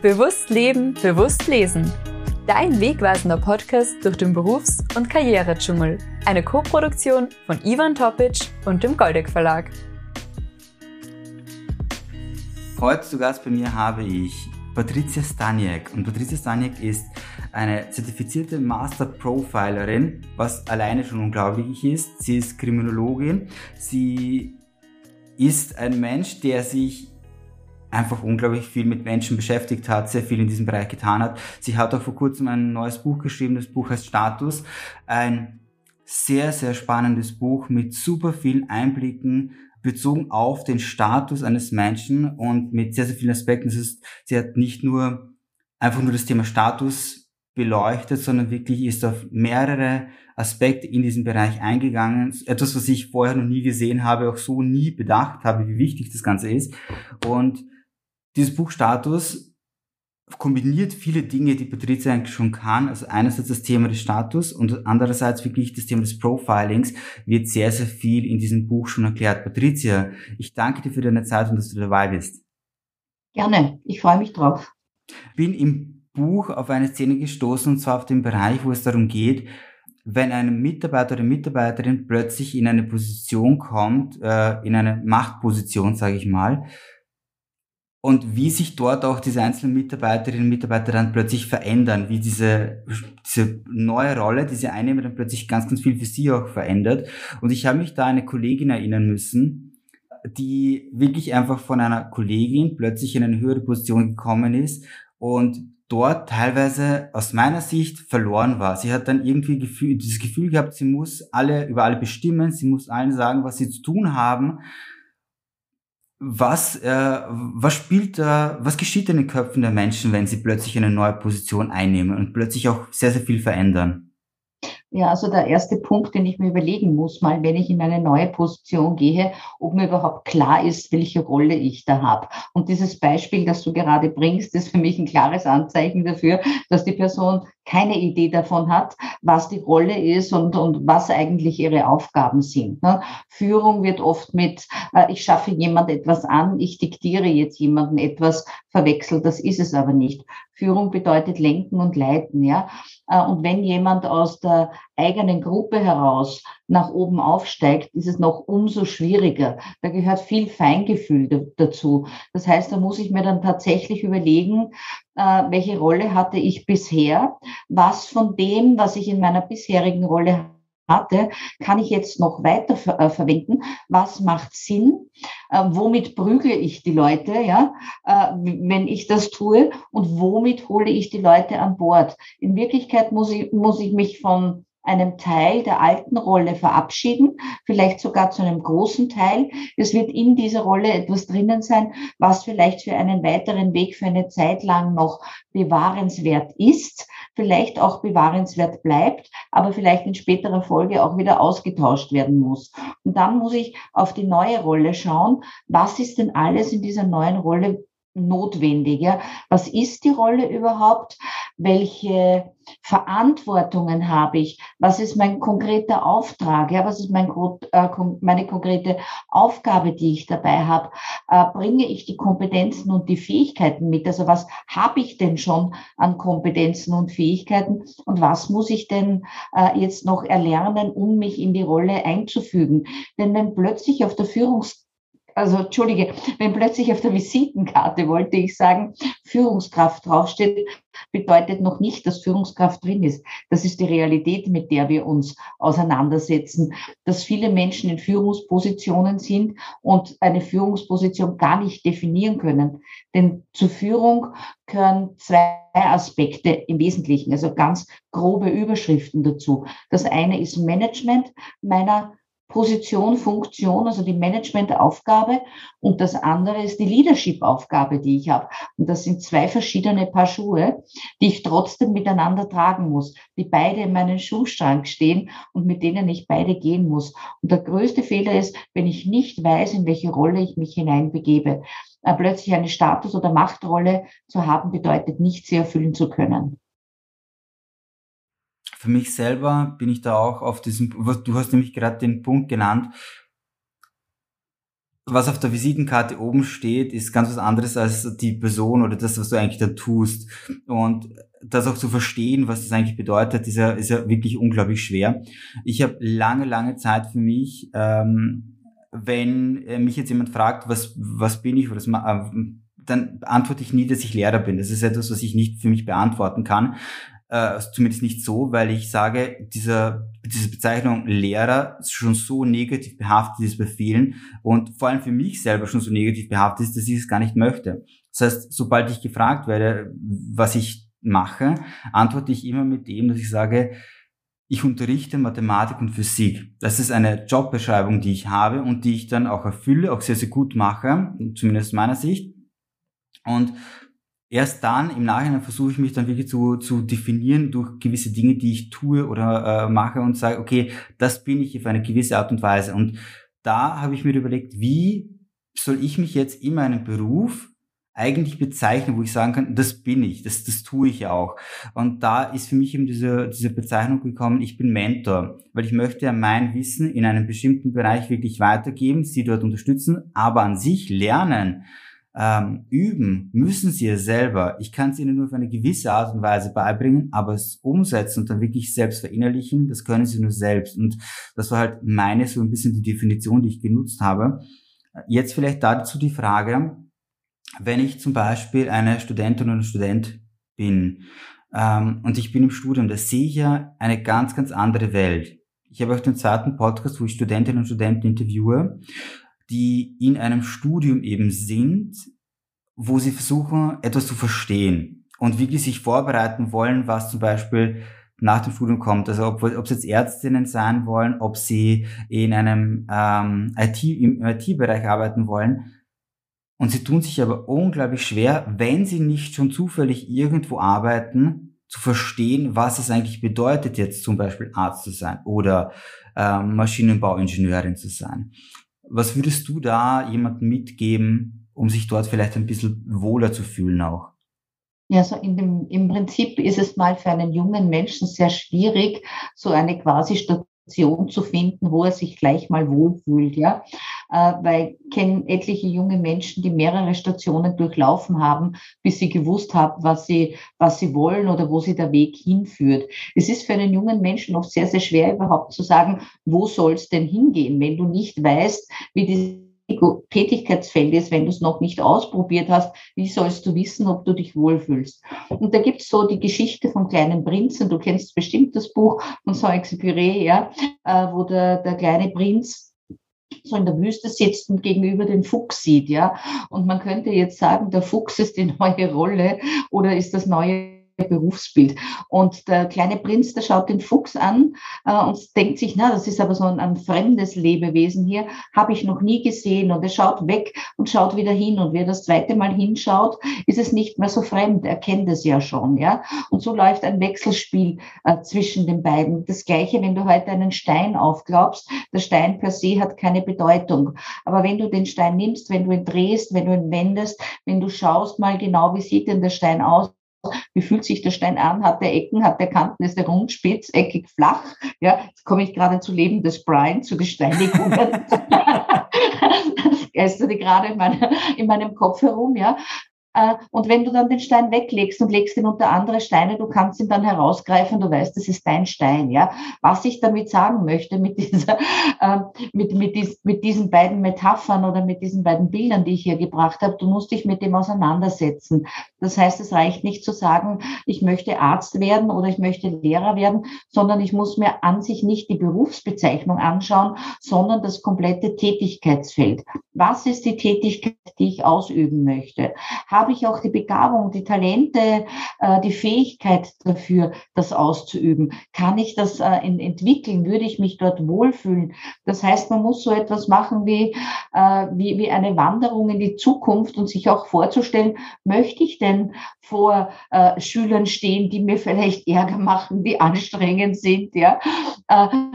Bewusst leben, bewusst lesen. Dein wegweisender Podcast durch den Berufs- und Karrieredschungel. Eine Co-Produktion von Ivan Topic und dem Goldeck Verlag. Heute zu Gast bei mir habe ich Patricia Staniek. Und Patricia Staniek ist eine zertifizierte Master Profilerin, was alleine schon unglaublich ist. Sie ist Kriminologin. Sie ist ein Mensch, der sich einfach unglaublich viel mit Menschen beschäftigt hat, sehr viel in diesem Bereich getan hat. Sie hat auch vor kurzem ein neues Buch geschrieben, das Buch heißt Status. Ein sehr, sehr spannendes Buch mit super vielen Einblicken bezogen auf den Status eines Menschen und mit sehr, sehr vielen Aspekten. Das ist, sie hat nicht nur einfach nur das Thema Status beleuchtet, sondern wirklich ist auf mehrere Aspekte in diesem Bereich eingegangen. Etwas, was ich vorher noch nie gesehen habe, auch so nie bedacht habe, wie wichtig das Ganze ist. Und dieses Buch Status kombiniert viele Dinge, die Patricia eigentlich schon kann. Also einerseits das Thema des Status und andererseits wirklich das Thema des Profilings wird sehr, sehr viel in diesem Buch schon erklärt. Patricia, ich danke dir für deine Zeit und dass du dabei bist. Gerne, ich freue mich drauf. Bin im Buch auf eine Szene gestoßen und zwar auf den Bereich, wo es darum geht, wenn ein Mitarbeiter oder Mitarbeiterin plötzlich in eine Position kommt, äh, in eine Machtposition, sage ich mal, und wie sich dort auch diese einzelnen Mitarbeiterinnen und Mitarbeiter dann plötzlich verändern, wie diese, diese neue Rolle, diese Einnehmer dann plötzlich ganz, ganz viel für sie auch verändert. Und ich habe mich da eine Kollegin erinnern müssen, die wirklich einfach von einer Kollegin plötzlich in eine höhere Position gekommen ist und dort teilweise aus meiner Sicht verloren war. Sie hat dann irgendwie Gefühl, dieses Gefühl gehabt, sie muss alle über alle bestimmen, sie muss allen sagen, was sie zu tun haben was, äh, was spielt da, was geschieht in den Köpfen der Menschen, wenn sie plötzlich eine neue Position einnehmen und plötzlich auch sehr, sehr viel verändern? Ja, also der erste Punkt, den ich mir überlegen muss, mal wenn ich in eine neue Position gehe, ob mir überhaupt klar ist, welche Rolle ich da habe. Und dieses Beispiel, das du gerade bringst, ist für mich ein klares Anzeichen dafür, dass die Person keine Idee davon hat, was die Rolle ist und, und was eigentlich ihre Aufgaben sind. Ne? Führung wird oft mit, äh, ich schaffe jemand etwas an, ich diktiere jetzt jemandem etwas verwechselt. Das ist es aber nicht. Führung bedeutet lenken und leiten, ja. Äh, und wenn jemand aus der eigenen Gruppe heraus nach oben aufsteigt, ist es noch umso schwieriger. Da gehört viel Feingefühl dazu. Das heißt, da muss ich mir dann tatsächlich überlegen, äh, welche Rolle hatte ich bisher? Was von dem, was ich in meiner bisherigen Rolle hatte, kann ich jetzt noch weiter ver äh, verwenden? Was macht Sinn? Äh, womit prügle ich die Leute, ja, äh, wenn ich das tue? Und womit hole ich die Leute an Bord? In Wirklichkeit muss ich, muss ich mich von einem Teil der alten Rolle verabschieden, vielleicht sogar zu einem großen Teil. Es wird in dieser Rolle etwas drinnen sein, was vielleicht für einen weiteren Weg für eine Zeit lang noch bewahrenswert ist, vielleicht auch bewahrenswert bleibt, aber vielleicht in späterer Folge auch wieder ausgetauscht werden muss. Und dann muss ich auf die neue Rolle schauen. Was ist denn alles in dieser neuen Rolle notwendig? Ja? Was ist die Rolle überhaupt? Welche Verantwortungen habe ich? Was ist mein konkreter Auftrag? Ja, was ist mein, äh, meine konkrete Aufgabe, die ich dabei habe? Äh, bringe ich die Kompetenzen und die Fähigkeiten mit? Also was habe ich denn schon an Kompetenzen und Fähigkeiten? Und was muss ich denn äh, jetzt noch erlernen, um mich in die Rolle einzufügen? Denn wenn plötzlich auf der Führungs also entschuldige, wenn plötzlich auf der Visitenkarte, wollte ich sagen, Führungskraft draufsteht, bedeutet noch nicht, dass Führungskraft drin ist. Das ist die Realität, mit der wir uns auseinandersetzen, dass viele Menschen in Führungspositionen sind und eine Führungsposition gar nicht definieren können. Denn zur Führung gehören zwei Aspekte im Wesentlichen, also ganz grobe Überschriften dazu. Das eine ist Management meiner Position, Funktion, also die Managementaufgabe und das andere ist die Leadership-Aufgabe, die ich habe. Und das sind zwei verschiedene Paar Schuhe, die ich trotzdem miteinander tragen muss, die beide in meinem Schuhschrank stehen und mit denen ich beide gehen muss. Und der größte Fehler ist, wenn ich nicht weiß, in welche Rolle ich mich hineinbegebe. Äh, plötzlich eine Status- oder Machtrolle zu haben, bedeutet nicht, sie erfüllen zu können für mich selber bin ich da auch auf diesem, du hast nämlich gerade den Punkt genannt, was auf der Visitenkarte oben steht, ist ganz was anderes als die Person oder das, was du eigentlich da tust. Und das auch zu verstehen, was das eigentlich bedeutet, ist ja, ist ja wirklich unglaublich schwer. Ich habe lange, lange Zeit für mich, ähm, wenn äh, mich jetzt jemand fragt, was, was bin ich, was, äh, dann antworte ich nie, dass ich Lehrer bin. Das ist etwas, was ich nicht für mich beantworten kann. Äh, zumindest nicht so, weil ich sage, dieser, diese Bezeichnung Lehrer ist schon so negativ behaftet ist bei vielen und vor allem für mich selber schon so negativ behaftet ist, dass ich es gar nicht möchte. Das heißt, sobald ich gefragt werde, was ich mache, antworte ich immer mit dem, dass ich sage, ich unterrichte Mathematik und Physik. Das ist eine Jobbeschreibung, die ich habe und die ich dann auch erfülle, auch sehr, sehr gut mache, zumindest meiner Sicht. Und erst dann im Nachhinein versuche ich mich dann wirklich zu, zu definieren durch gewisse Dinge, die ich tue oder äh, mache und sage, okay, das bin ich auf eine gewisse Art und Weise. Und da habe ich mir überlegt, wie soll ich mich jetzt in meinem Beruf eigentlich bezeichnen, wo ich sagen kann, das bin ich, das, das tue ich ja auch. Und da ist für mich eben diese, diese Bezeichnung gekommen, ich bin Mentor, weil ich möchte ja mein Wissen in einem bestimmten Bereich wirklich weitergeben, sie dort unterstützen, aber an sich lernen, ähm, üben müssen sie ja selber. Ich kann es ihnen nur auf eine gewisse Art und Weise beibringen, aber es umsetzen und dann wirklich selbst verinnerlichen, das können sie nur selbst. Und das war halt meine so ein bisschen die Definition, die ich genutzt habe. Jetzt vielleicht dazu die Frage, wenn ich zum Beispiel eine Studentin oder Student bin ähm, und ich bin im Studium, da sehe ich ja eine ganz, ganz andere Welt. Ich habe auch den zweiten Podcast, wo ich Studentinnen und Studenten interviewe, die in einem Studium eben sind, wo sie versuchen, etwas zu verstehen und wirklich sich vorbereiten wollen, was zum Beispiel nach dem Studium kommt. Also ob, ob sie jetzt Ärztinnen sein wollen, ob sie in einem ähm, IT, im IT-Bereich arbeiten wollen. Und sie tun sich aber unglaublich schwer, wenn sie nicht schon zufällig irgendwo arbeiten, zu verstehen, was es eigentlich bedeutet, jetzt zum Beispiel Arzt zu sein oder äh, Maschinenbauingenieurin zu sein. Was würdest du da jemandem mitgeben, um sich dort vielleicht ein bisschen wohler zu fühlen auch? Ja, so in dem, im Prinzip ist es mal für einen jungen Menschen sehr schwierig, so eine quasi Situation zu finden, wo er sich gleich mal wohlfühlt, ja. Äh, weil ich kenne etliche junge Menschen, die mehrere Stationen durchlaufen haben, bis sie gewusst haben, was sie, was sie wollen oder wo sie der Weg hinführt. Es ist für einen jungen Menschen oft sehr, sehr schwer überhaupt zu sagen, wo soll es denn hingehen, wenn du nicht weißt, wie die Tätigkeitsfeld ist, wenn du es noch nicht ausprobiert hast, wie sollst du wissen, ob du dich wohlfühlst? Und da gibt es so die Geschichte vom kleinen Prinzen, du kennst bestimmt das Buch von Saint-Exupéry, ja, äh, wo der, der kleine Prinz so in der Wüste sitzt und gegenüber den Fuchs sieht, ja. Und man könnte jetzt sagen, der Fuchs ist die neue Rolle oder ist das neue Berufsbild. Und der kleine Prinz, der schaut den Fuchs an äh, und denkt sich, na, das ist aber so ein, ein fremdes Lebewesen hier, habe ich noch nie gesehen. Und er schaut weg und schaut wieder hin. Und wer das zweite Mal hinschaut, ist es nicht mehr so fremd. Er kennt es ja schon, ja. Und so läuft ein Wechselspiel äh, zwischen den beiden. Das Gleiche, wenn du heute einen Stein aufglaubst. Der Stein per se hat keine Bedeutung. Aber wenn du den Stein nimmst, wenn du ihn drehst, wenn du ihn wendest, wenn du schaust mal genau, wie sieht denn der Stein aus, wie fühlt sich der Stein an? Hat der Ecken, hat der Kanten, ist der rund, spitz, eckig, flach? Ja, jetzt komme ich gerade zu Leben des Brian, zu Gesteinigungen. geisterte gerade in, meiner, in meinem Kopf herum, ja. Äh, und wenn du dann den Stein weglegst und legst ihn unter andere Steine, du kannst ihn dann herausgreifen, du weißt, das ist dein Stein, ja. Was ich damit sagen möchte mit dieser, äh, mit, mit, dies, mit diesen beiden Metaphern oder mit diesen beiden Bildern, die ich hier gebracht habe, du musst dich mit dem auseinandersetzen. Das heißt, es reicht nicht zu sagen, ich möchte Arzt werden oder ich möchte Lehrer werden, sondern ich muss mir an sich nicht die Berufsbezeichnung anschauen, sondern das komplette Tätigkeitsfeld. Was ist die Tätigkeit, die ich ausüben möchte? Habe ich auch die Begabung, die Talente, äh, die Fähigkeit dafür, das auszuüben? Kann ich das äh, entwickeln? Würde ich mich dort wohlfühlen? Das heißt, man muss so etwas machen wie, äh, wie, wie eine Wanderung in die Zukunft und sich auch vorzustellen, möchte ich denn vor Schülern stehen, die mir vielleicht Ärger machen, die anstrengend sind, ja?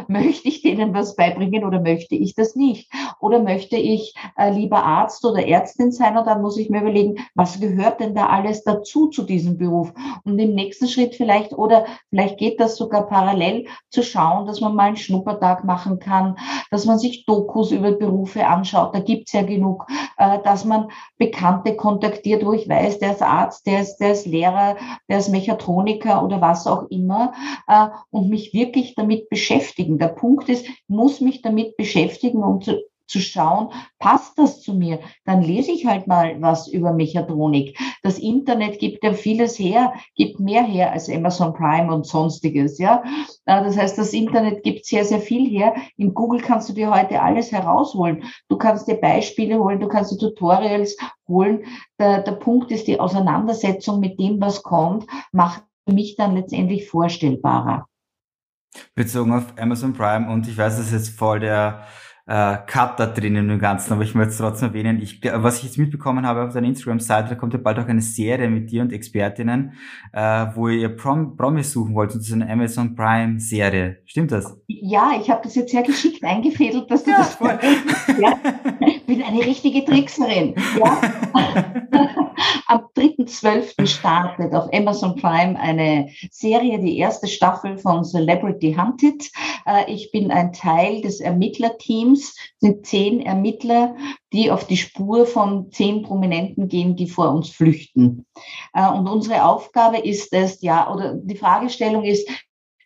Möchte ich denen was beibringen oder möchte ich das nicht? Oder möchte ich lieber Arzt oder Ärztin sein und dann muss ich mir überlegen, was was gehört denn da alles dazu zu diesem Beruf? Und im nächsten Schritt vielleicht, oder vielleicht geht das sogar parallel zu schauen, dass man mal einen Schnuppertag machen kann, dass man sich Dokus über Berufe anschaut, da gibt's ja genug, äh, dass man Bekannte kontaktiert, wo ich weiß, der ist Arzt, der ist, der ist Lehrer, der ist Mechatroniker oder was auch immer äh, und mich wirklich damit beschäftigen. Der Punkt ist, muss mich damit beschäftigen, um zu, zu schauen, passt das zu mir? Dann lese ich halt mal was über Mechatronik. Das Internet gibt ja vieles her, gibt mehr her als Amazon Prime und sonstiges, ja. Das heißt, das Internet gibt sehr, sehr viel her. In Google kannst du dir heute alles herausholen. Du kannst dir Beispiele holen, du kannst dir Tutorials holen. Der, der Punkt ist, die Auseinandersetzung mit dem, was kommt, macht mich dann letztendlich vorstellbarer. Bezogen auf Amazon Prime und ich weiß, das ist jetzt voll der äh, Cut da drinnen im Ganzen, aber ich möchte es trotzdem erwähnen. Ich, was ich jetzt mitbekommen habe auf deiner Instagram-Seite, da kommt ja bald auch eine Serie mit dir und Expertinnen, äh, wo ihr Prom Promis suchen wollt. Und das ist eine Amazon Prime-Serie. Stimmt das? Ja, ich habe das jetzt sehr geschickt eingefädelt, dass du ja, das voll. ja, bin eine richtige Trickserin. Ja. Am 3.12. startet auf Amazon Prime eine Serie, die erste Staffel von Celebrity Hunted. Äh, ich bin ein Teil des Ermittlerteams, sind zehn Ermittler, die auf die Spur von zehn Prominenten gehen, die vor uns flüchten. Äh, und unsere Aufgabe ist es, ja, oder die Fragestellung ist,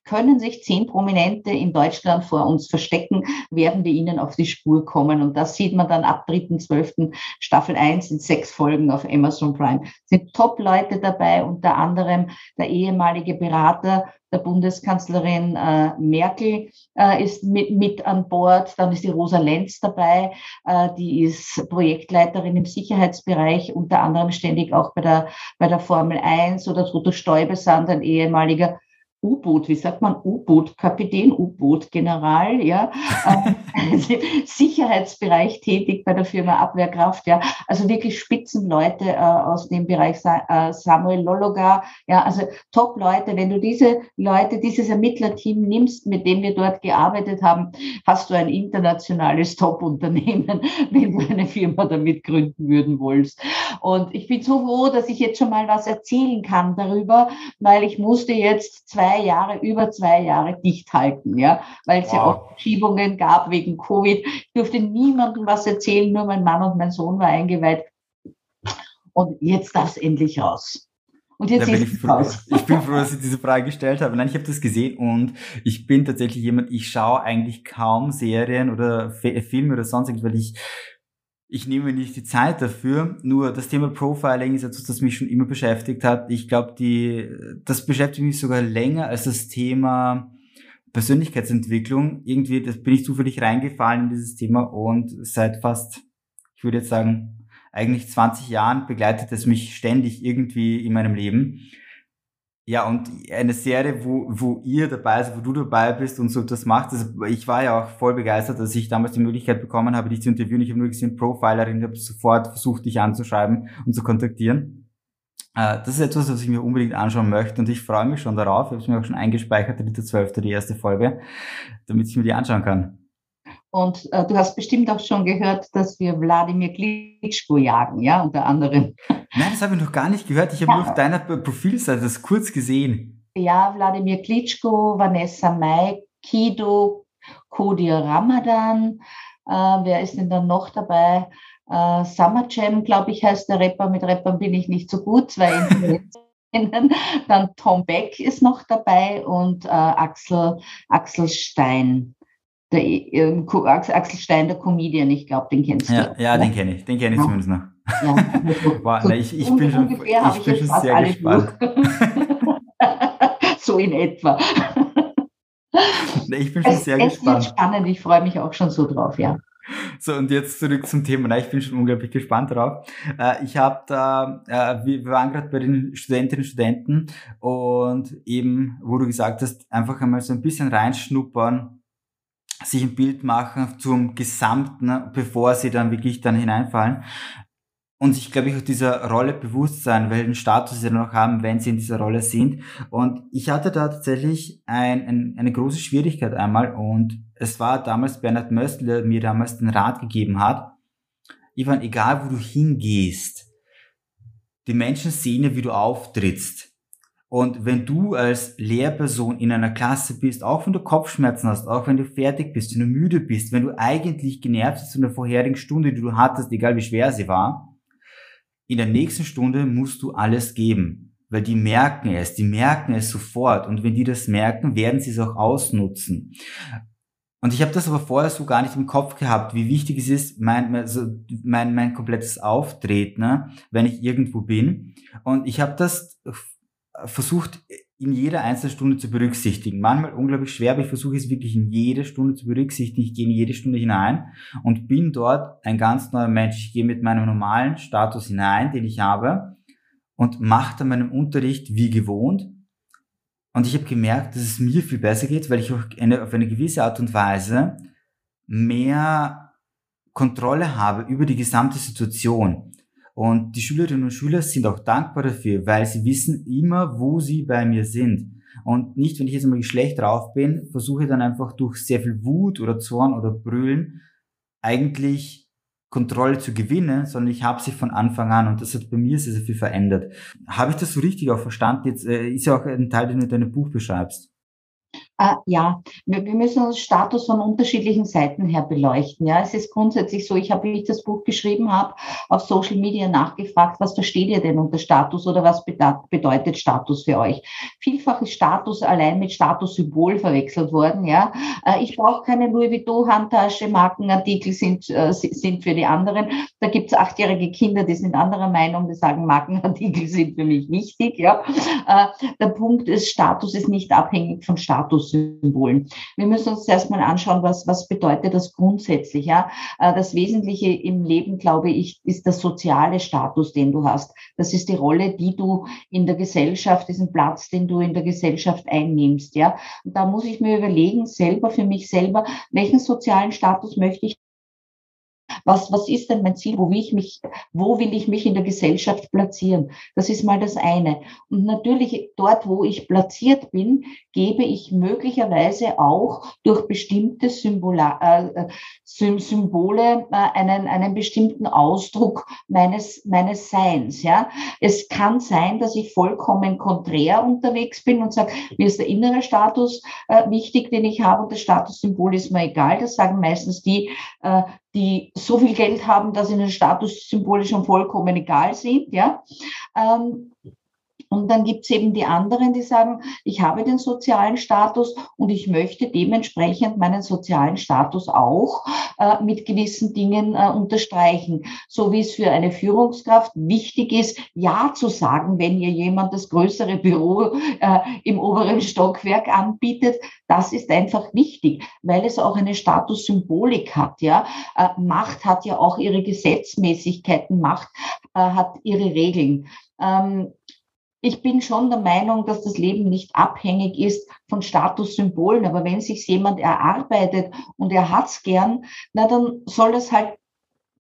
können sich zehn Prominente in Deutschland vor uns verstecken, werden wir ihnen auf die Spur kommen. Und das sieht man dann ab 3.12. Staffel 1 in sechs Folgen auf Amazon Prime. Sind Top-Leute dabei, unter anderem der ehemalige Berater der Bundeskanzlerin äh, Merkel äh, ist mit, mit an Bord. Dann ist die Rosa Lenz dabei, äh, die ist Projektleiterin im Sicherheitsbereich, unter anderem ständig auch bei der, bei der Formel 1 oder Truto Stoibesand, ein ehemaliger U-Boot, wie sagt man, U-Boot, Kapitän, U-Boot, General, ja, also Sicherheitsbereich tätig bei der Firma Abwehrkraft, ja, also wirklich Spitzenleute äh, aus dem Bereich äh, Samuel Lologa, ja, also Top-Leute. Wenn du diese Leute, dieses Ermittlerteam nimmst, mit dem wir dort gearbeitet haben, hast du ein internationales Top-Unternehmen, wenn du eine Firma damit gründen würden wolltest. Und ich bin so froh, dass ich jetzt schon mal was erzählen kann darüber, weil ich musste jetzt zwei zwei Jahre, über zwei Jahre dicht halten, ja, weil es wow. ja auch Verschiebungen gab wegen Covid. Ich durfte niemandem was erzählen, nur mein Mann und mein Sohn war eingeweiht. Und jetzt darf es endlich raus. Und jetzt ist es raus. Ich bin froh, dass ich diese Frage gestellt habe. Nein, ich habe das gesehen und ich bin tatsächlich jemand, ich schaue eigentlich kaum Serien oder Filme oder sonst irgendwas, weil ich ich nehme nicht die Zeit dafür. Nur das Thema Profiling ist etwas, das mich schon immer beschäftigt hat. Ich glaube, die, das beschäftigt mich sogar länger als das Thema Persönlichkeitsentwicklung. Irgendwie, das bin ich zufällig reingefallen in dieses Thema und seit fast, ich würde jetzt sagen, eigentlich 20 Jahren begleitet es mich ständig irgendwie in meinem Leben. Ja, und eine Serie, wo, wo ihr dabei seid, wo du dabei bist und so das macht. Also ich war ja auch voll begeistert, dass ich damals die Möglichkeit bekommen habe, dich zu interviewen. Ich habe nur gesehen, Profilerin, ich habe sofort versucht, dich anzuschreiben und zu kontaktieren. Äh, das ist etwas, was ich mir unbedingt anschauen möchte und ich freue mich schon darauf. Ich habe es mir auch schon eingespeichert, dritte, zwölfte, die erste Folge, damit ich mir die anschauen kann. Und äh, du hast bestimmt auch schon gehört, dass wir Wladimir Klitschko jagen, ja, unter anderem. Nein, das habe ich noch gar nicht gehört. Ich habe ja. nur auf deiner Profilseite das kurz gesehen. Ja, Wladimir Klitschko, Vanessa Mai, Kido, Kodir Ramadan. Äh, wer ist denn dann noch dabei? Äh, Summer Jam, glaube ich, heißt der Rapper. Mit Rappern bin ich nicht so gut, zwei Dann Tom Beck ist noch dabei und äh, Axel, Axel Stein der äh, Axel Stein, der Comedian, ich glaube, den kennst du. Ja, ja den kenne ich, den kenne ich ja. zumindest noch. Ja, also, wow, so ich, ich bin schon, ich bin schon sehr gespannt. so in etwa. ich bin schon es, sehr es gespannt. Es wird spannend, ich freue mich auch schon so drauf, ja. So, und jetzt zurück zum Thema. Ich bin schon unglaublich gespannt drauf. Äh, ich habe da, äh, wir waren gerade bei den Studentinnen und Studenten und eben, wo du gesagt hast, einfach einmal so ein bisschen reinschnuppern, sich ein Bild machen zum Gesamten, bevor sie dann wirklich dann hineinfallen. Und sich, glaube ich, auch dieser Rolle bewusst sein, welchen Status sie dann noch haben, wenn sie in dieser Rolle sind. Und ich hatte da tatsächlich ein, ein, eine große Schwierigkeit einmal. Und es war damals Bernhard Möstler, der mir damals den Rat gegeben hat. Ivan, egal wo du hingehst, die Menschen sehen ja, wie du auftrittst. Und wenn du als Lehrperson in einer Klasse bist, auch wenn du Kopfschmerzen hast, auch wenn du fertig bist, wenn du müde bist, wenn du eigentlich genervt bist von der vorherigen Stunde, die du hattest, egal wie schwer sie war, in der nächsten Stunde musst du alles geben. Weil die merken es, die merken es sofort. Und wenn die das merken, werden sie es auch ausnutzen. Und ich habe das aber vorher so gar nicht im Kopf gehabt, wie wichtig es ist, mein, also mein, mein komplettes Auftreten, ne, wenn ich irgendwo bin. Und ich habe das versucht, in jeder einzelnen Stunde zu berücksichtigen. Manchmal unglaublich schwer, aber ich versuche es wirklich in jeder Stunde zu berücksichtigen. Ich gehe in jede Stunde hinein und bin dort ein ganz neuer Mensch. Ich gehe mit meinem normalen Status hinein, den ich habe, und mache dann meinen Unterricht wie gewohnt und ich habe gemerkt, dass es mir viel besser geht, weil ich auf eine, auf eine gewisse Art und Weise mehr Kontrolle habe über die gesamte Situation. Und die Schülerinnen und Schüler sind auch dankbar dafür, weil sie wissen immer, wo sie bei mir sind. Und nicht, wenn ich jetzt einmal schlecht drauf bin, versuche ich dann einfach durch sehr viel Wut oder Zorn oder Brüllen eigentlich Kontrolle zu gewinnen, sondern ich habe sie von Anfang an und das hat bei mir sehr, sehr viel verändert. Habe ich das so richtig auch verstanden? Jetzt äh, ist ja auch ein Teil, den du in deinem Buch beschreibst. Äh, ja, wir, wir, müssen uns Status von unterschiedlichen Seiten her beleuchten. Ja, es ist grundsätzlich so, ich habe, wie ich das Buch geschrieben habe, auf Social Media nachgefragt, was versteht ihr denn unter Status oder was bedeutet Status für euch? Vielfach ist Status allein mit Statussymbol verwechselt worden. Ja, äh, ich brauche keine Louis Vuitton Handtasche, Markenartikel sind, äh, sind für die anderen. Da gibt es achtjährige Kinder, die sind anderer Meinung, die sagen, Markenartikel sind für mich wichtig. Ja, äh, der Punkt ist, Status ist nicht abhängig von Status. Statussymbolen. Wir müssen uns erstmal anschauen, was, was bedeutet das grundsätzlich. Ja? Äh, das Wesentliche im Leben, glaube ich, ist der soziale Status, den du hast. Das ist die Rolle, die du in der Gesellschaft, diesen Platz, den du in der Gesellschaft einnimmst. Ja? Und da muss ich mir überlegen, selber für mich selber, welchen sozialen Status möchte ich was, was ist denn mein Ziel? Wo will ich mich, wo will ich mich in der Gesellschaft platzieren? Das ist mal das eine. Und natürlich dort, wo ich platziert bin, gebe ich möglicherweise auch durch bestimmte Symbola, äh, Symbole äh, einen, einen bestimmten Ausdruck meines, meines Seins. Ja? Es kann sein, dass ich vollkommen konträr unterwegs bin und sage, mir ist der innere Status äh, wichtig, den ich habe und das Statussymbol ist mir egal. Das sagen meistens die, äh, die so viel Geld haben, dass ihnen Statussymbole schon vollkommen egal sind. Ja? Ähm, und dann gibt es eben die anderen, die sagen, ich habe den sozialen Status und ich möchte dementsprechend meinen sozialen Status auch äh, mit gewissen Dingen äh, unterstreichen. So wie es für eine Führungskraft wichtig ist, Ja zu sagen, wenn ihr jemand das größere Büro äh, im oberen Stockwerk anbietet. Das ist einfach wichtig, weil es auch eine Statussymbolik hat. Ja, äh, Macht hat ja auch ihre Gesetzmäßigkeiten, Macht äh, hat ihre Regeln. Ähm, ich bin schon der Meinung, dass das Leben nicht abhängig ist von Statussymbolen. Aber wenn sich jemand erarbeitet und er hat's gern, na dann soll das halt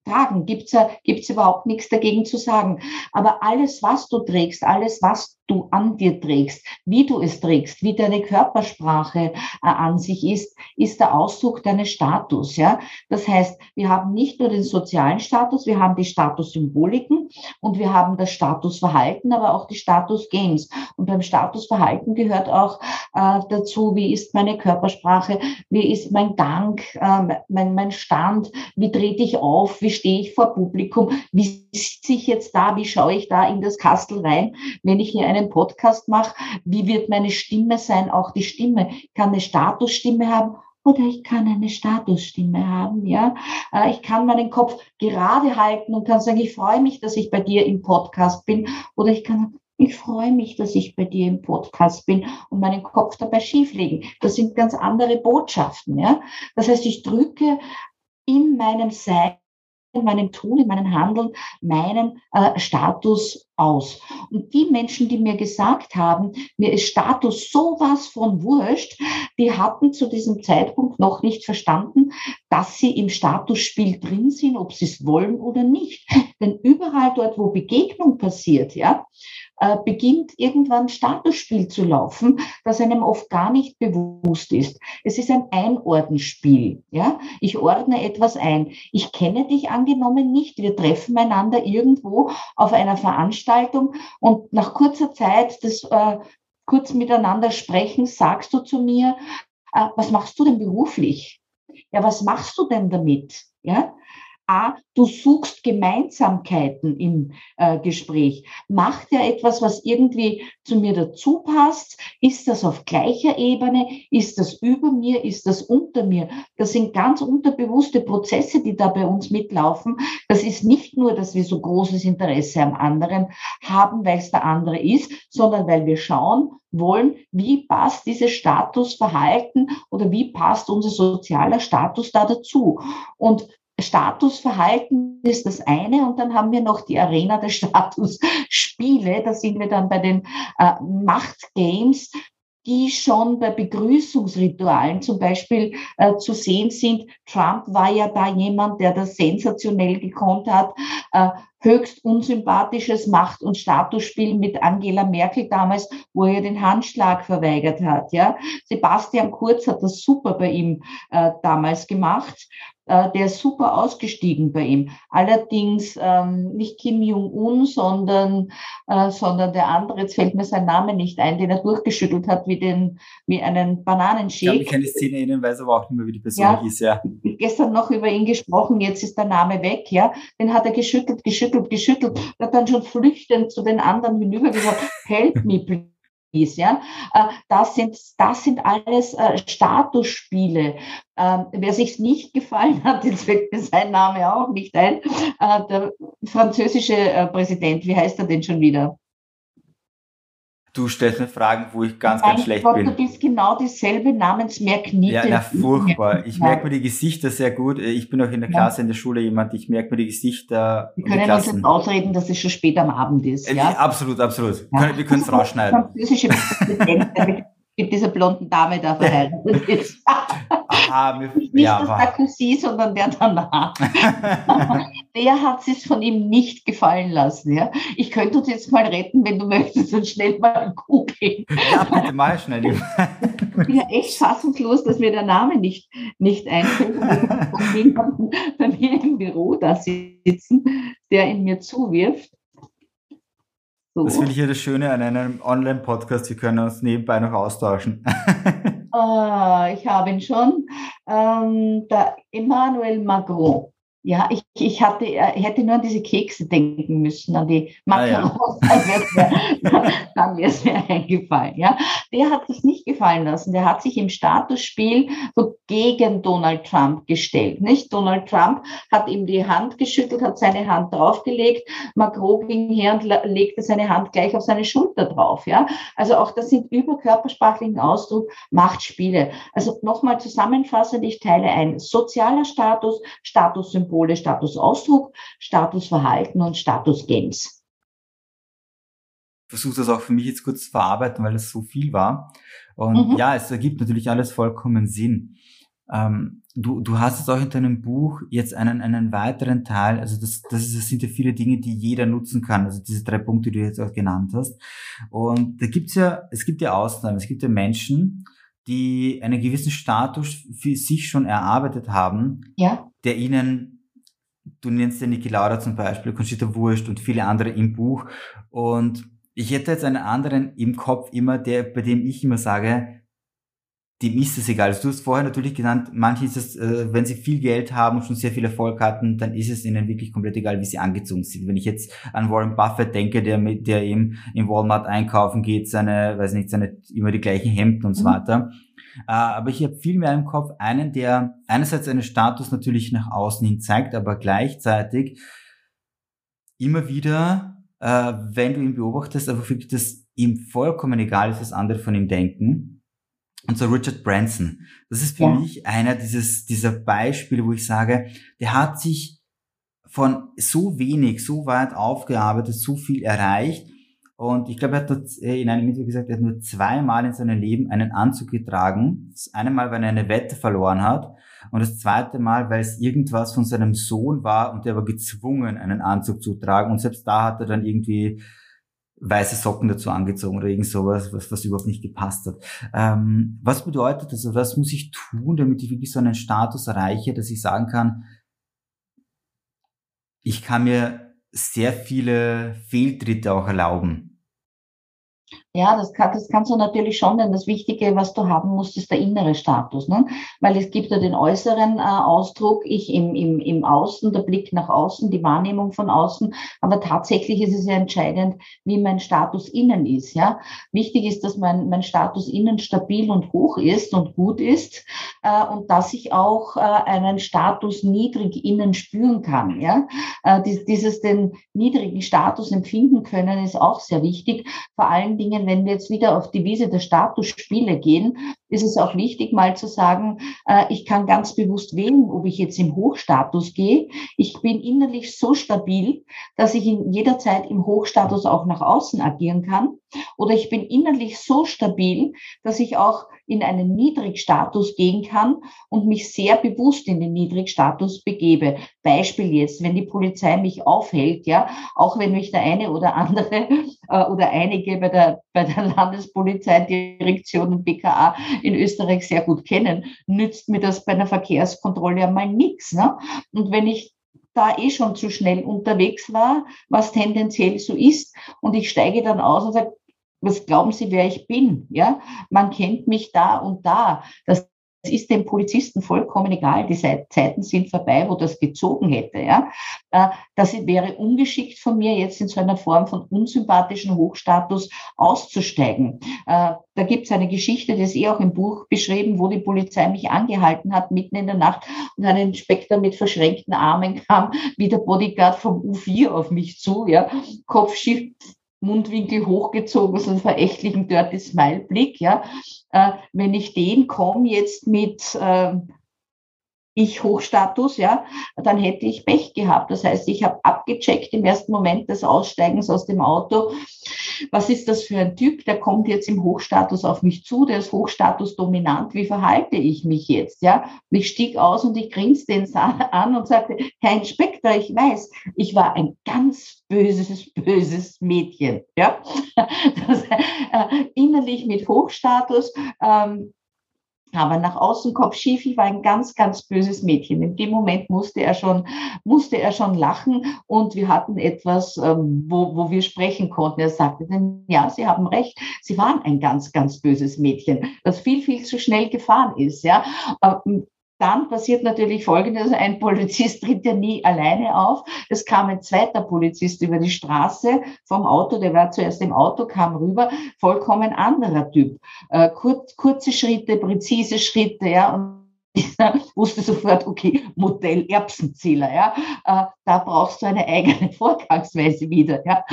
tragen. Gibt's ja, gibt's überhaupt nichts dagegen zu sagen. Aber alles, was du trägst, alles, was du an dir trägst, wie du es trägst, wie deine Körpersprache äh, an sich ist, ist der Ausdruck deines Status, ja. Das heißt, wir haben nicht nur den sozialen Status, wir haben die Statussymboliken und wir haben das Statusverhalten, aber auch die Statusgames. Und beim Statusverhalten gehört auch äh, dazu, wie ist meine Körpersprache, wie ist mein Dank, äh, mein, mein Stand, wie trete ich auf, wie stehe ich vor Publikum, wie sitze ich jetzt da, wie schaue ich da in das Kastel rein, wenn ich hier eine einen Podcast mache, wie wird meine Stimme sein, auch die Stimme. Kann eine Statusstimme haben oder ich kann eine Statusstimme haben, ja. Äh, ich kann meinen Kopf gerade halten und kann sagen, ich freue mich, dass ich bei dir im Podcast bin. Oder ich kann ich freue mich, dass ich bei dir im Podcast bin und meinen Kopf dabei schieflegen. Das sind ganz andere Botschaften, ja. Das heißt, ich drücke in meinem Sein in meinem Tun, in meinem Handeln meinen äh, Status aus. Und die Menschen, die mir gesagt haben, mir ist Status sowas von wurscht, die hatten zu diesem Zeitpunkt noch nicht verstanden, dass sie im Statusspiel drin sind, ob sie es wollen oder nicht. Denn überall dort, wo Begegnung passiert, ja, äh, beginnt irgendwann Statusspiel zu laufen, das einem oft gar nicht bewusst ist. Es ist ein Einordnenspiel. Ja? Ich ordne etwas ein. Ich kenne dich angenommen nicht. Wir treffen einander irgendwo auf einer Veranstaltung und nach kurzer Zeit des äh, kurz miteinander sprechen, sagst du zu mir, äh, was machst du denn beruflich? Ja, was machst du denn damit? Ja, A, du suchst Gemeinsamkeiten im äh, Gespräch. Macht er etwas, was irgendwie zu mir dazu passt? Ist das auf gleicher Ebene? Ist das über mir? Ist das unter mir? Das sind ganz unterbewusste Prozesse, die da bei uns mitlaufen. Das ist nicht nur, dass wir so großes Interesse am anderen haben, weil es der andere ist, sondern weil wir schauen wollen, wie passt dieses Statusverhalten oder wie passt unser sozialer Status da dazu? Und Statusverhalten ist das eine und dann haben wir noch die Arena der Statusspiele. Da sind wir dann bei den äh, Machtgames, die schon bei Begrüßungsritualen zum Beispiel äh, zu sehen sind. Trump war ja da jemand, der das sensationell gekonnt hat. Äh, höchst unsympathisches Macht- und Statusspiel mit Angela Merkel damals, wo er den Handschlag verweigert hat. Ja, Sebastian Kurz hat das super bei ihm äh, damals gemacht äh, der ist super ausgestiegen bei ihm. Allerdings ähm, nicht Kim Jong-un, sondern, äh, sondern der andere, jetzt fällt mir sein Name nicht ein, den er durchgeschüttelt hat wie, den, wie einen Bananenshake. Ich kann die Szene erinnern, weiß aber auch nicht mehr, wie die Person ja, hieß. Ja. Gestern noch über ihn gesprochen, jetzt ist der Name weg. Ja, Den hat er geschüttelt, geschüttelt, geschüttelt. Er hat dann schon flüchtend zu den anderen hinübergesagt, help me please ist. Ja? Äh, das, sind, das sind alles äh, Statusspiele. Ähm, wer sich's nicht gefallen hat, jetzt fällt mir sein Name auch nicht ein, äh, der französische Präsident, wie heißt er denn schon wieder? Du stellst mir Fragen, wo ich ganz, ganz schlecht Gott, bin. Du bist genau dieselbe Namensmerkniete. Ja, na, furchtbar. Ich merke mir die Gesichter sehr gut. Ich bin auch in der Klasse, in der Schule jemand, ich merke mir die Gesichter. Wir können uns jetzt ausreden, dass es schon spät am Abend ist. Ja? Absolut, absolut. Ja. Wir können es rausschneiden. Französische mit dieser blonden Dame da verheiratet ist. Aha, nicht ja, das Sarkozy, sondern der danach. der hat es von ihm nicht gefallen lassen. Ja? Ich könnte uns jetzt mal retten, wenn du möchtest, und schnell mal googeln. Ja, bitte mal schnell. ich bin ja echt fassungslos, dass mir der Name nicht, nicht einfällt. Bei mir im Büro da sitzen, der in mir zuwirft. So. Das finde ich ja das Schöne an einem Online-Podcast. Wir können uns nebenbei noch austauschen. Ah, ich habe ihn schon. Ähm, der Emmanuel Macron. Ja, ich, ich hatte, äh, hätte nur an diese Kekse denken müssen, an die Macarons, ah, ja. dann wäre es mir, mir eingefallen. Ja, der hat sich nicht gefallen lassen. Der hat sich im Statusspiel so gegen Donald Trump gestellt. Nicht? Donald Trump hat ihm die Hand geschüttelt, hat seine Hand draufgelegt. Macron ging her und legte seine Hand gleich auf seine Schulter drauf. Ja, also auch das sind über körpersprachlichen Ausdruck Machtspiele. Also nochmal zusammenfassend, ich teile ein sozialer Status, Statussymbol Symbole Statusausdruck, Statusverhalten und Statusgames. Ich versuche das auch für mich jetzt kurz zu verarbeiten, weil es so viel war. Und mhm. ja, es ergibt natürlich alles vollkommen Sinn. Ähm, du, du hast es auch in deinem Buch jetzt einen, einen weiteren Teil, also das, das, ist, das sind ja viele Dinge, die jeder nutzen kann, also diese drei Punkte, die du jetzt auch genannt hast. Und da gibt's ja, es gibt ja Ausnahmen, es gibt ja Menschen, die einen gewissen Status für sich schon erarbeitet haben, ja. der ihnen du nennst ja Niki Lauda zum Beispiel, Conchita Wurst und viele andere im Buch. Und ich hätte jetzt einen anderen im Kopf immer, der, bei dem ich immer sage, dem ist es egal. Also du hast vorher natürlich genannt, manche ist es, äh, wenn sie viel Geld haben und schon sehr viel Erfolg hatten, dann ist es ihnen wirklich komplett egal, wie sie angezogen sind. Wenn ich jetzt an Warren Buffett denke, der mit, der eben im Walmart einkaufen geht, seine, weiß nicht, seine immer die gleichen Hemden und so mhm. weiter. Äh, aber ich habe viel mehr im Kopf einen, der einerseits einen Status natürlich nach außen hin zeigt, aber gleichzeitig immer wieder, äh, wenn du ihn beobachtest, einfach wirklich das ihm vollkommen egal ist, was andere von ihm denken. Und so Richard Branson. Das ist für ja. mich einer dieses, dieser Beispiele, wo ich sage, der hat sich von so wenig, so weit aufgearbeitet, so viel erreicht und ich glaube, er hat äh, in einem Interview gesagt, er hat nur zweimal in seinem Leben einen Anzug getragen. Das eine Mal, weil er eine Wette verloren hat. Und das zweite Mal, weil es irgendwas von seinem Sohn war und der war gezwungen, einen Anzug zu tragen. Und selbst da hat er dann irgendwie weiße Socken dazu angezogen oder irgend sowas, was, was überhaupt nicht gepasst hat. Ähm, was bedeutet das? Also was muss ich tun, damit ich wirklich so einen Status erreiche, dass ich sagen kann, ich kann mir sehr viele Fehltritte auch erlauben. Ja, das, kann, das kannst du natürlich schon, denn das Wichtige, was du haben musst, ist der innere Status. Ne? Weil es gibt ja den äußeren äh, Ausdruck, ich im, im, im Außen, der Blick nach außen, die Wahrnehmung von außen. Aber tatsächlich ist es ja entscheidend, wie mein Status innen ist. Ja? Wichtig ist, dass mein, mein Status innen stabil und hoch ist und gut ist äh, und dass ich auch äh, einen Status niedrig innen spüren kann. Ja? Äh, dieses den niedrigen Status empfinden können, ist auch sehr wichtig. Vor allen Dingen, wenn wir jetzt wieder auf die Wiese der Statusspiele gehen, ist es auch wichtig, mal zu sagen, ich kann ganz bewusst wählen, ob ich jetzt im Hochstatus gehe. Ich bin innerlich so stabil, dass ich in jeder Zeit im Hochstatus auch nach außen agieren kann. Oder ich bin innerlich so stabil, dass ich auch in einen Niedrigstatus gehen kann und mich sehr bewusst in den Niedrigstatus begebe. Beispiel jetzt, wenn die Polizei mich aufhält, ja, auch wenn mich der eine oder andere äh, oder einige bei der, bei der Landespolizeidirektion und BKA in Österreich sehr gut kennen, nützt mir das bei einer Verkehrskontrolle einmal nichts. Ne? Und wenn ich da eh schon zu schnell unterwegs war, was tendenziell so ist, und ich steige dann aus und sage, was glauben Sie, wer ich bin? Ja, man kennt mich da und da. Das ist dem Polizisten vollkommen egal. Die Zeiten sind vorbei, wo das gezogen hätte. Ja, äh, das wäre ungeschickt von mir, jetzt in so einer Form von unsympathischen Hochstatus auszusteigen. Äh, da gibt es eine Geschichte, die ist eh auch im Buch beschrieben, wo die Polizei mich angehalten hat mitten in der Nacht und ein Inspektor mit verschränkten Armen kam, wie der Bodyguard vom U4 auf mich zu, ja, Kopf schief, Mundwinkel hochgezogen, so einen verächtlichen Dirty Smile Blick, ja. Äh, wenn ich den komme jetzt mit äh, ich Hochstatus, ja, dann hätte ich Pech gehabt. Das heißt, ich habe abgecheckt im ersten Moment des Aussteigens aus dem Auto, was ist das für ein Typ, der kommt jetzt im Hochstatus auf mich zu, der ist Hochstatus dominant, wie verhalte ich mich jetzt, ja? Ich stieg aus und ich grinste den an und sagte, Herr Inspektor, ich weiß, ich war ein ganz böses, böses Mädchen, ja? Das, äh, innerlich mit Hochstatus, ähm, aber nach außen Kopf schief, ich war ein ganz, ganz böses Mädchen. In dem Moment musste er schon, musste er schon lachen und wir hatten etwas, ähm, wo, wo wir sprechen konnten. Er sagte dann, ja, Sie haben recht, Sie waren ein ganz, ganz böses Mädchen, das viel, viel zu schnell gefahren ist, ja. Dann passiert natürlich Folgendes. Ein Polizist tritt ja nie alleine auf. Es kam ein zweiter Polizist über die Straße vom Auto, der war zuerst im Auto, kam rüber, vollkommen anderer Typ. Äh, kurz, kurze Schritte, präzise Schritte, ja, und wusste sofort, okay, Modell Erbsenzähler, ja, äh, da brauchst du eine eigene Vorgangsweise wieder, ja.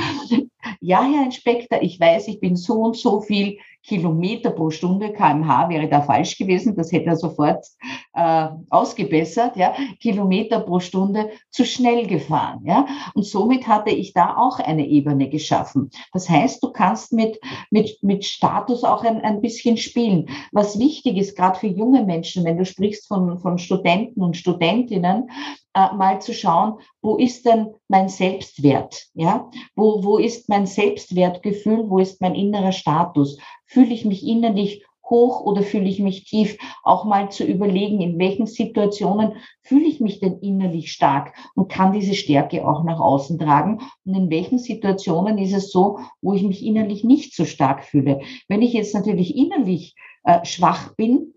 Ja, Herr Inspektor, ich weiß, ich bin so und so viel Kilometer pro Stunde, kmh wäre da falsch gewesen, das hätte er sofort äh, ausgebessert, ja, Kilometer pro Stunde zu schnell gefahren, ja. Und somit hatte ich da auch eine Ebene geschaffen. Das heißt, du kannst mit, mit, mit Status auch ein, ein bisschen spielen. Was wichtig ist, gerade für junge Menschen, wenn du sprichst von, von Studenten und Studentinnen, äh, mal zu schauen, wo ist denn mein Selbstwert? Ja, wo, wo ist mein Selbstwertgefühl? Wo ist mein innerer Status? Fühle ich mich innerlich hoch oder fühle ich mich tief? Auch mal zu überlegen, in welchen Situationen fühle ich mich denn innerlich stark und kann diese Stärke auch nach außen tragen? Und in welchen Situationen ist es so, wo ich mich innerlich nicht so stark fühle? Wenn ich jetzt natürlich innerlich äh, schwach bin,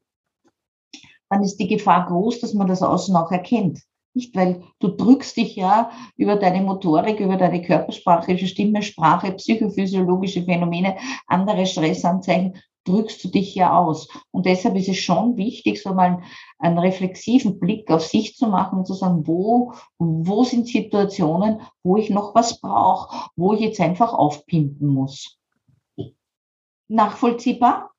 dann ist die Gefahr groß, dass man das außen auch erkennt. Nicht, weil du drückst dich ja über deine Motorik, über deine körpersprachliche Stimmesprache, psychophysiologische Phänomene, andere Stressanzeichen, drückst du dich ja aus. Und deshalb ist es schon wichtig, so mal einen reflexiven Blick auf sich zu machen und zu sagen, wo, wo sind Situationen, wo ich noch was brauche, wo ich jetzt einfach aufpimpen muss. Nachvollziehbar?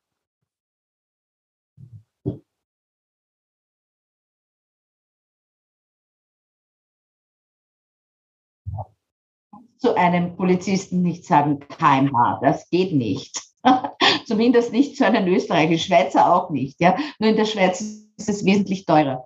Zu einem Polizisten nicht sagen kmh, das geht nicht. Zumindest nicht zu einem Österreicher, Schweizer auch nicht. Ja? Nur in der Schweiz ist es wesentlich teurer.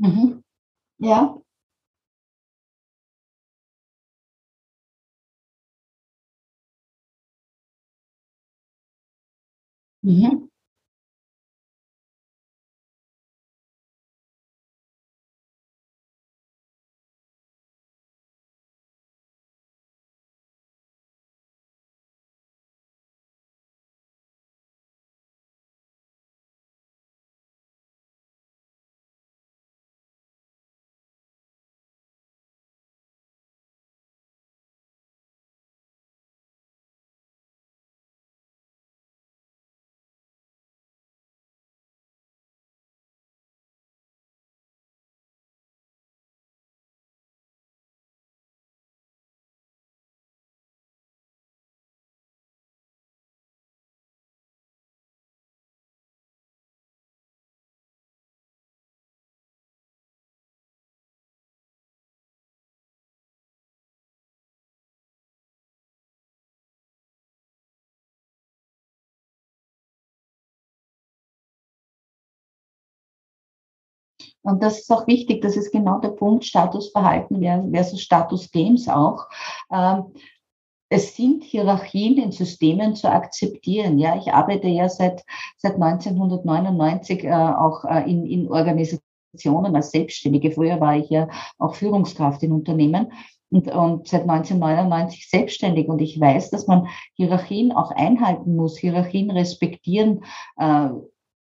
Mhm. Ja. Mhm. Und das ist auch wichtig, das ist genau der Punkt, Statusverhalten versus Status Games auch. Ähm, es sind Hierarchien in Systemen zu akzeptieren. Ja, ich arbeite ja seit, seit 1999 äh, auch äh, in, in Organisationen als Selbstständige. Früher war ich ja auch Führungskraft in Unternehmen und, und seit 1999 selbstständig. Und ich weiß, dass man Hierarchien auch einhalten muss, Hierarchien respektieren äh,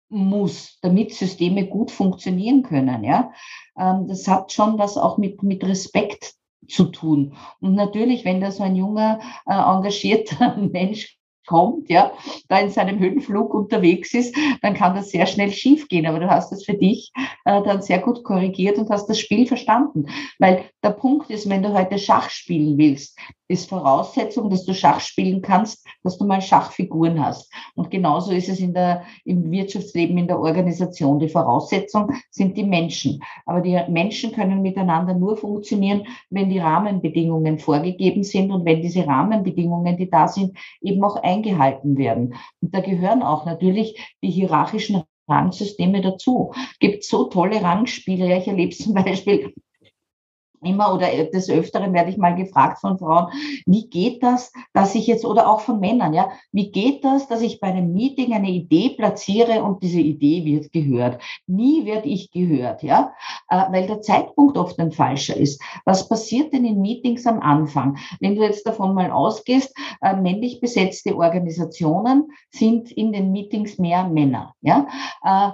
muss, damit Systeme gut funktionieren können. Ja, ähm, das hat schon was auch mit, mit Respekt zu tun. Und natürlich, wenn da so ein junger, äh, engagierter Mensch kommt, ja, da in seinem Höhenflug unterwegs ist, dann kann das sehr schnell schiefgehen. Aber du hast es für dich äh, dann sehr gut korrigiert und hast das Spiel verstanden. Weil der Punkt ist, wenn du heute Schach spielen willst, ist Voraussetzung, dass du Schach spielen kannst, dass du mal Schachfiguren hast. Und genauso ist es in der, im Wirtschaftsleben, in der Organisation. Die Voraussetzung sind die Menschen. Aber die Menschen können miteinander nur funktionieren, wenn die Rahmenbedingungen vorgegeben sind und wenn diese Rahmenbedingungen, die da sind, eben auch eingehalten werden. Und da gehören auch natürlich die hierarchischen Rangsysteme dazu. Es gibt so tolle Rangspiele. Ich erlebe zum Beispiel immer oder des Öfteren werde ich mal gefragt von Frauen, wie geht das, dass ich jetzt, oder auch von Männern, ja, wie geht das, dass ich bei einem Meeting eine Idee platziere und diese Idee wird gehört? Nie werde ich gehört, ja, äh, weil der Zeitpunkt oft ein falscher ist. Was passiert denn in Meetings am Anfang? Wenn du jetzt davon mal ausgehst, äh, männlich besetzte Organisationen sind in den Meetings mehr Männer, ja, äh,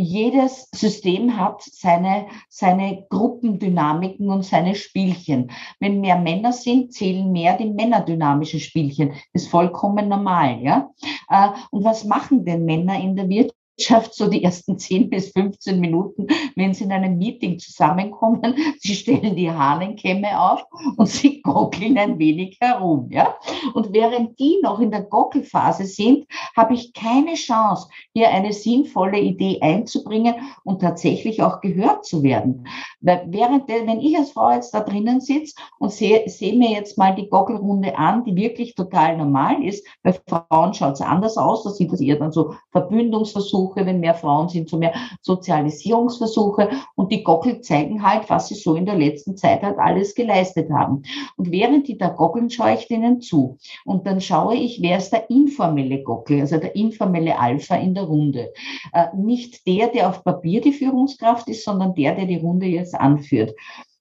jedes System hat seine, seine Gruppendynamiken und seine Spielchen. Wenn mehr Männer sind, zählen mehr die männerdynamischen Spielchen. Ist vollkommen normal, ja. Äh, und was machen denn Männer in der Wirtschaft? Schafft so die ersten 10 bis 15 Minuten, wenn sie in einem Meeting zusammenkommen. Sie stellen die Hahnenkämme auf und sie gockeln ein wenig herum. Ja? Und während die noch in der Gockelphase sind, habe ich keine Chance, hier eine sinnvolle Idee einzubringen und tatsächlich auch gehört zu werden. Weil während, wenn ich als Frau jetzt da drinnen sitze und sehe, sehe mir jetzt mal die Gockelrunde an, die wirklich total normal ist, bei Frauen schaut es anders aus, da sind das eher dann so Verbündungsversuche, Versuche, wenn mehr Frauen sind, so mehr Sozialisierungsversuche. Und die Gockel zeigen halt, was sie so in der letzten Zeit halt alles geleistet haben. Und während die da gockeln, schaue ich denen zu. Und dann schaue ich, wer ist der informelle Gockel, also der informelle Alpha in der Runde. Äh, nicht der, der auf Papier die Führungskraft ist, sondern der, der die Runde jetzt anführt.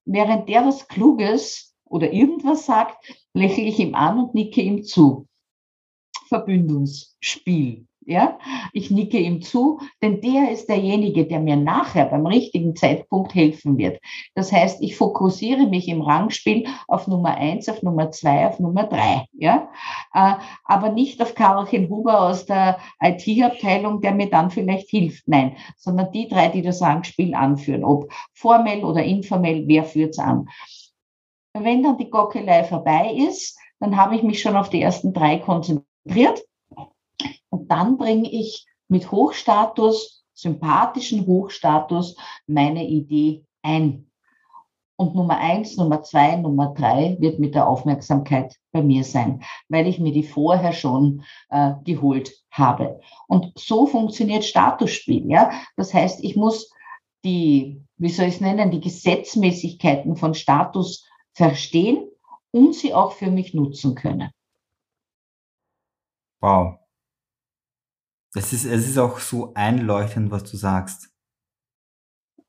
Während der was Kluges oder irgendwas sagt, lächle ich ihm an und nicke ihm zu. Verbündungsspiel. Ja, ich nicke ihm zu, denn der ist derjenige, der mir nachher beim richtigen Zeitpunkt helfen wird. Das heißt, ich fokussiere mich im Rangspiel auf Nummer eins, auf Nummer zwei, auf Nummer drei. Ja, äh, aber nicht auf Karolchen Huber aus der IT-Abteilung, der mir dann vielleicht hilft. Nein, sondern die drei, die das Rangspiel anführen, ob formell oder informell, wer führt's an? Wenn dann die Gockelei vorbei ist, dann habe ich mich schon auf die ersten drei konzentriert und dann bringe ich mit Hochstatus, sympathischen Hochstatus, meine Idee ein. Und Nummer eins, Nummer zwei, Nummer drei wird mit der Aufmerksamkeit bei mir sein, weil ich mir die vorher schon äh, geholt habe. Und so funktioniert Statusspiel. Ja? Das heißt, ich muss die, wie soll ich es nennen, die Gesetzmäßigkeiten von Status verstehen und sie auch für mich nutzen können. Wow. Es ist, es ist auch so einleuchtend, was du sagst.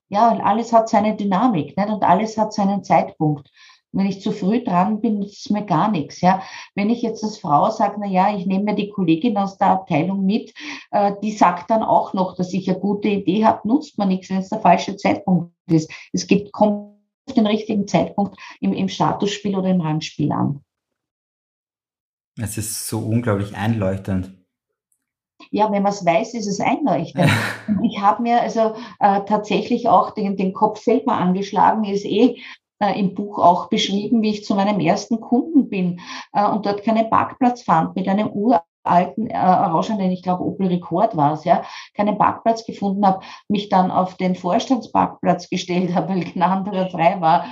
Ja, und alles hat seine Dynamik nicht? und alles hat seinen Zeitpunkt. wenn ich zu früh dran bin, es mir gar nichts. Ja? Wenn ich jetzt als Frau sage, na ja, ich nehme mir die Kollegin aus der Abteilung mit, äh, die sagt dann auch noch, dass ich eine gute Idee habe, nutzt man nichts, wenn es der falsche Zeitpunkt ist. Es gibt, kommt auf den richtigen Zeitpunkt im, im Statusspiel oder im Rangspiel an. Es ist so unglaublich einleuchtend. Ja, wenn man es weiß, ist es einleuchtend. ich habe mir also äh, tatsächlich auch den, den Kopf selber angeschlagen, ist eh äh, im Buch auch beschrieben, wie ich zu meinem ersten Kunden bin äh, und dort keinen Parkplatz fand mit einem Ur alten äh, orangenen, ich glaube Opel Rekord war es, ja, keinen Parkplatz gefunden habe, mich dann auf den Vorstandsparkplatz gestellt habe, weil kein anderer frei war.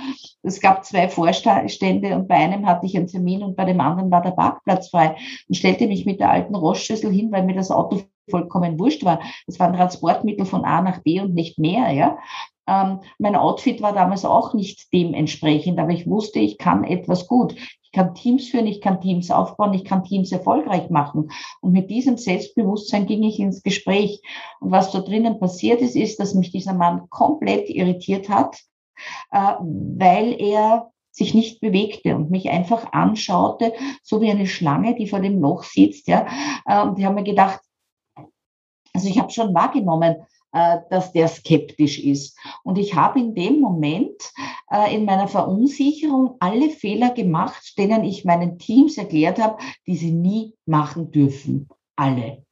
Es gab zwei Vorstände und bei einem hatte ich einen Termin und bei dem anderen war der Parkplatz frei und stellte mich mit der alten Rostschüssel hin, weil mir das Auto vollkommen wurscht war. Das war ein Transportmittel von A nach B und nicht mehr, ja. Ähm, mein Outfit war damals auch nicht dementsprechend, aber ich wusste, ich kann etwas gut. Ich kann Teams führen, ich kann Teams aufbauen, ich kann Teams erfolgreich machen. Und mit diesem Selbstbewusstsein ging ich ins Gespräch. Und was da drinnen passiert ist, ist, dass mich dieser Mann komplett irritiert hat, äh, weil er sich nicht bewegte und mich einfach anschaute, so wie eine Schlange, die vor dem Loch sitzt. Ja. Äh, und ich habe mir gedacht, also ich habe schon wahrgenommen, dass der skeptisch ist. Und ich habe in dem Moment äh, in meiner Verunsicherung alle Fehler gemacht, denen ich meinen Teams erklärt habe, die sie nie machen dürfen. Alle.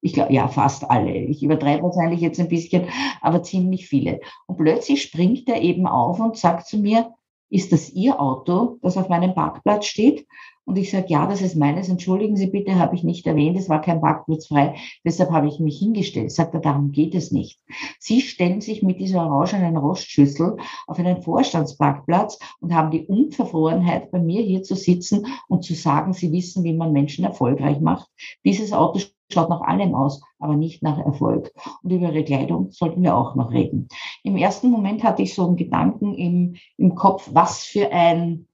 Ich glaube, ja, fast alle. Ich übertreibe wahrscheinlich jetzt ein bisschen, aber ziemlich viele. Und plötzlich springt er eben auf und sagt zu mir, ist das Ihr Auto, das auf meinem Parkplatz steht? Und ich sage, ja, das ist meines. Entschuldigen Sie bitte, habe ich nicht erwähnt. Es war kein Parkplatz frei. Deshalb habe ich mich hingestellt. Sagt er, darum geht es nicht. Sie stellen sich mit dieser orangenen Rostschüssel auf einen Vorstandsparkplatz und haben die Unverfrorenheit, bei mir hier zu sitzen und zu sagen, Sie wissen, wie man Menschen erfolgreich macht. Dieses Auto schaut nach allem aus, aber nicht nach Erfolg. Und über ihre Kleidung sollten wir auch noch reden. Im ersten Moment hatte ich so einen Gedanken im, im Kopf, was für ein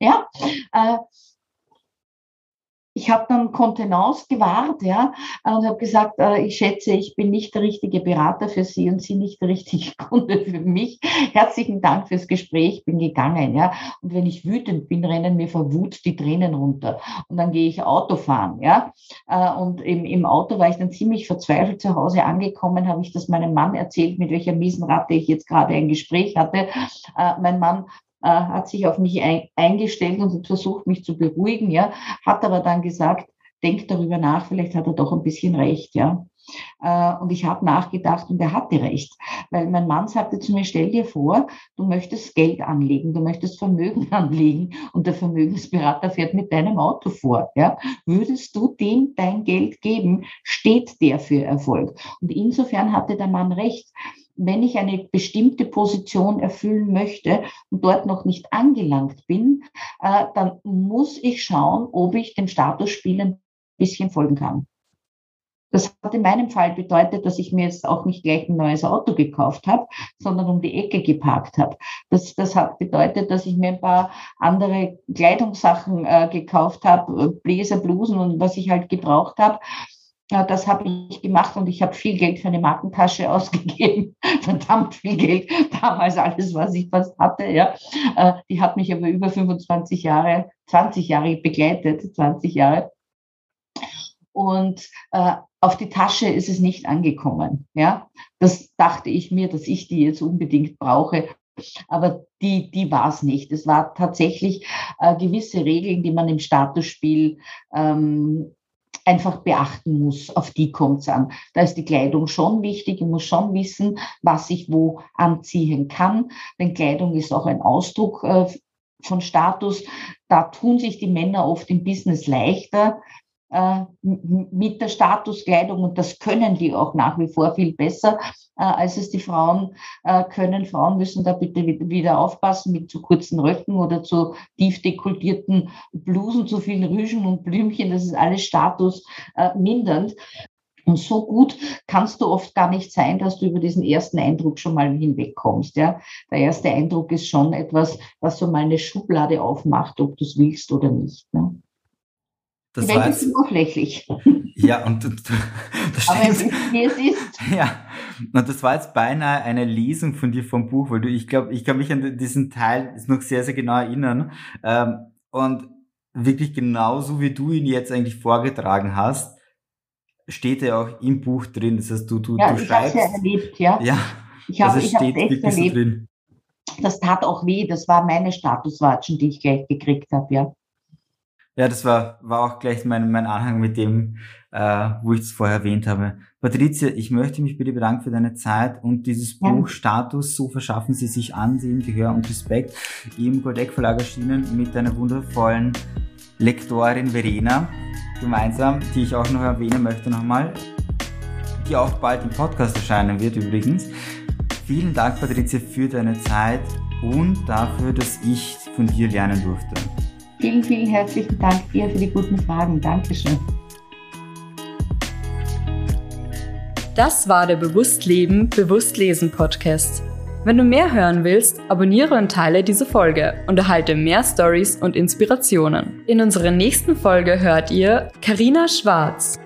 ja, äh, ich habe dann Kontenance gewahrt, ja, und habe gesagt, äh, ich schätze, ich bin nicht der richtige Berater für Sie und Sie nicht der richtige Kunde für mich. Herzlichen Dank fürs Gespräch, bin gegangen, ja. Und wenn ich wütend bin, rennen mir vor Wut die Tränen runter. Und dann gehe ich Auto fahren, ja. Äh, und im, im Auto war ich dann ziemlich verzweifelt zu Hause angekommen, habe ich das meinem Mann erzählt, mit welcher miesen Ratte ich jetzt gerade ein Gespräch hatte. Mein Mann äh, hat sich auf mich ein, eingestellt und versucht, mich zu beruhigen, ja, hat aber dann gesagt, denk darüber nach, vielleicht hat er doch ein bisschen recht, ja. Äh, und ich habe nachgedacht und er hatte recht, weil mein Mann sagte zu mir, stell dir vor, du möchtest Geld anlegen, du möchtest Vermögen anlegen und der Vermögensberater fährt mit deinem Auto vor. Ja? Würdest du dem dein Geld geben, steht der für Erfolg. Und insofern hatte der Mann recht wenn ich eine bestimmte Position erfüllen möchte und dort noch nicht angelangt bin, äh, dann muss ich schauen, ob ich dem Statusspiel ein bisschen folgen kann. Das hat in meinem Fall bedeutet, dass ich mir jetzt auch nicht gleich ein neues Auto gekauft habe, sondern um die Ecke geparkt habe. Das, das hat bedeutet, dass ich mir ein paar andere Kleidungssachen äh, gekauft habe, Bläser, Blusen und was ich halt gebraucht habe ja, das habe ich gemacht und ich habe viel Geld für eine Markentasche ausgegeben. Verdammt viel Geld. Damals alles, was ich fast hatte. Ja. Äh, die hat mich aber über 25 Jahre, 20 Jahre begleitet, 20 Jahre. und äh, auf die Tasche ist es nicht angekommen. Ja, das dachte ich mir, dass ich die jetzt unbedingt brauche. Aber die, die war es nicht. Es war tatsächlich äh, gewisse Regeln, die man im Statusspiel ähm, einfach beachten muss. Auf die kommt es an. Da ist die Kleidung schon wichtig. Ich muss schon wissen, was ich wo anziehen kann. Denn Kleidung ist auch ein Ausdruck äh, von Status. Da tun sich die Männer oft im Business leichter, mit der Statuskleidung und das können die auch nach wie vor viel besser, äh, als es die Frauen äh, können. Frauen müssen da bitte wieder aufpassen mit zu kurzen Röcken oder zu tief dekultierten Blusen, zu vielen Rüschen und Blümchen. Das ist alles statusmindernd. Und so gut kannst du oft gar nicht sein, dass du über diesen ersten Eindruck schon mal hinwegkommst. Ja? Der erste Eindruck ist schon etwas, was so mal eine Schublade aufmacht, ob du es willst oder nicht. Ne? Das Die Welt ist oberflächlich. Ja, und, das Aber es ist, wie es ist. Ja, und das war jetzt beinahe eine Lesung von dir vom Buch, weil du, ich glaube, ich kann mich an diesen Teil noch sehr, sehr genau erinnern. Ähm, und wirklich genauso wie du ihn jetzt eigentlich vorgetragen hast, steht er auch im Buch drin. Das heißt, du, du, ja, du schreibst. Ja, erlebt, ja. Ja, ich habe also es steht wirklich erlebt. so drin. Das tat auch weh. Das war meine Statuswatschen, die ich gleich gekriegt habe, ja. Ja, das war, war auch gleich mein, mein Anhang mit dem, äh, wo ich es vorher erwähnt habe. Patricia, ich möchte mich bitte bedanken für deine Zeit und dieses ja. Buch Status, so verschaffen Sie sich Ansehen, Gehör und Respekt im Goldeck Verlag erschienen mit deiner wundervollen Lektorin Verena gemeinsam, die ich auch noch erwähnen möchte nochmal, die auch bald im Podcast erscheinen wird übrigens. Vielen Dank, Patricia, für deine Zeit und dafür, dass ich von dir lernen durfte. Vielen, vielen herzlichen Dank dir für die guten Fragen. Dankeschön. Das war der Bewusst Leben, Bewusst Lesen Podcast. Wenn du mehr hören willst, abonniere und teile diese Folge und erhalte mehr Stories und Inspirationen. In unserer nächsten Folge hört ihr Karina Schwarz.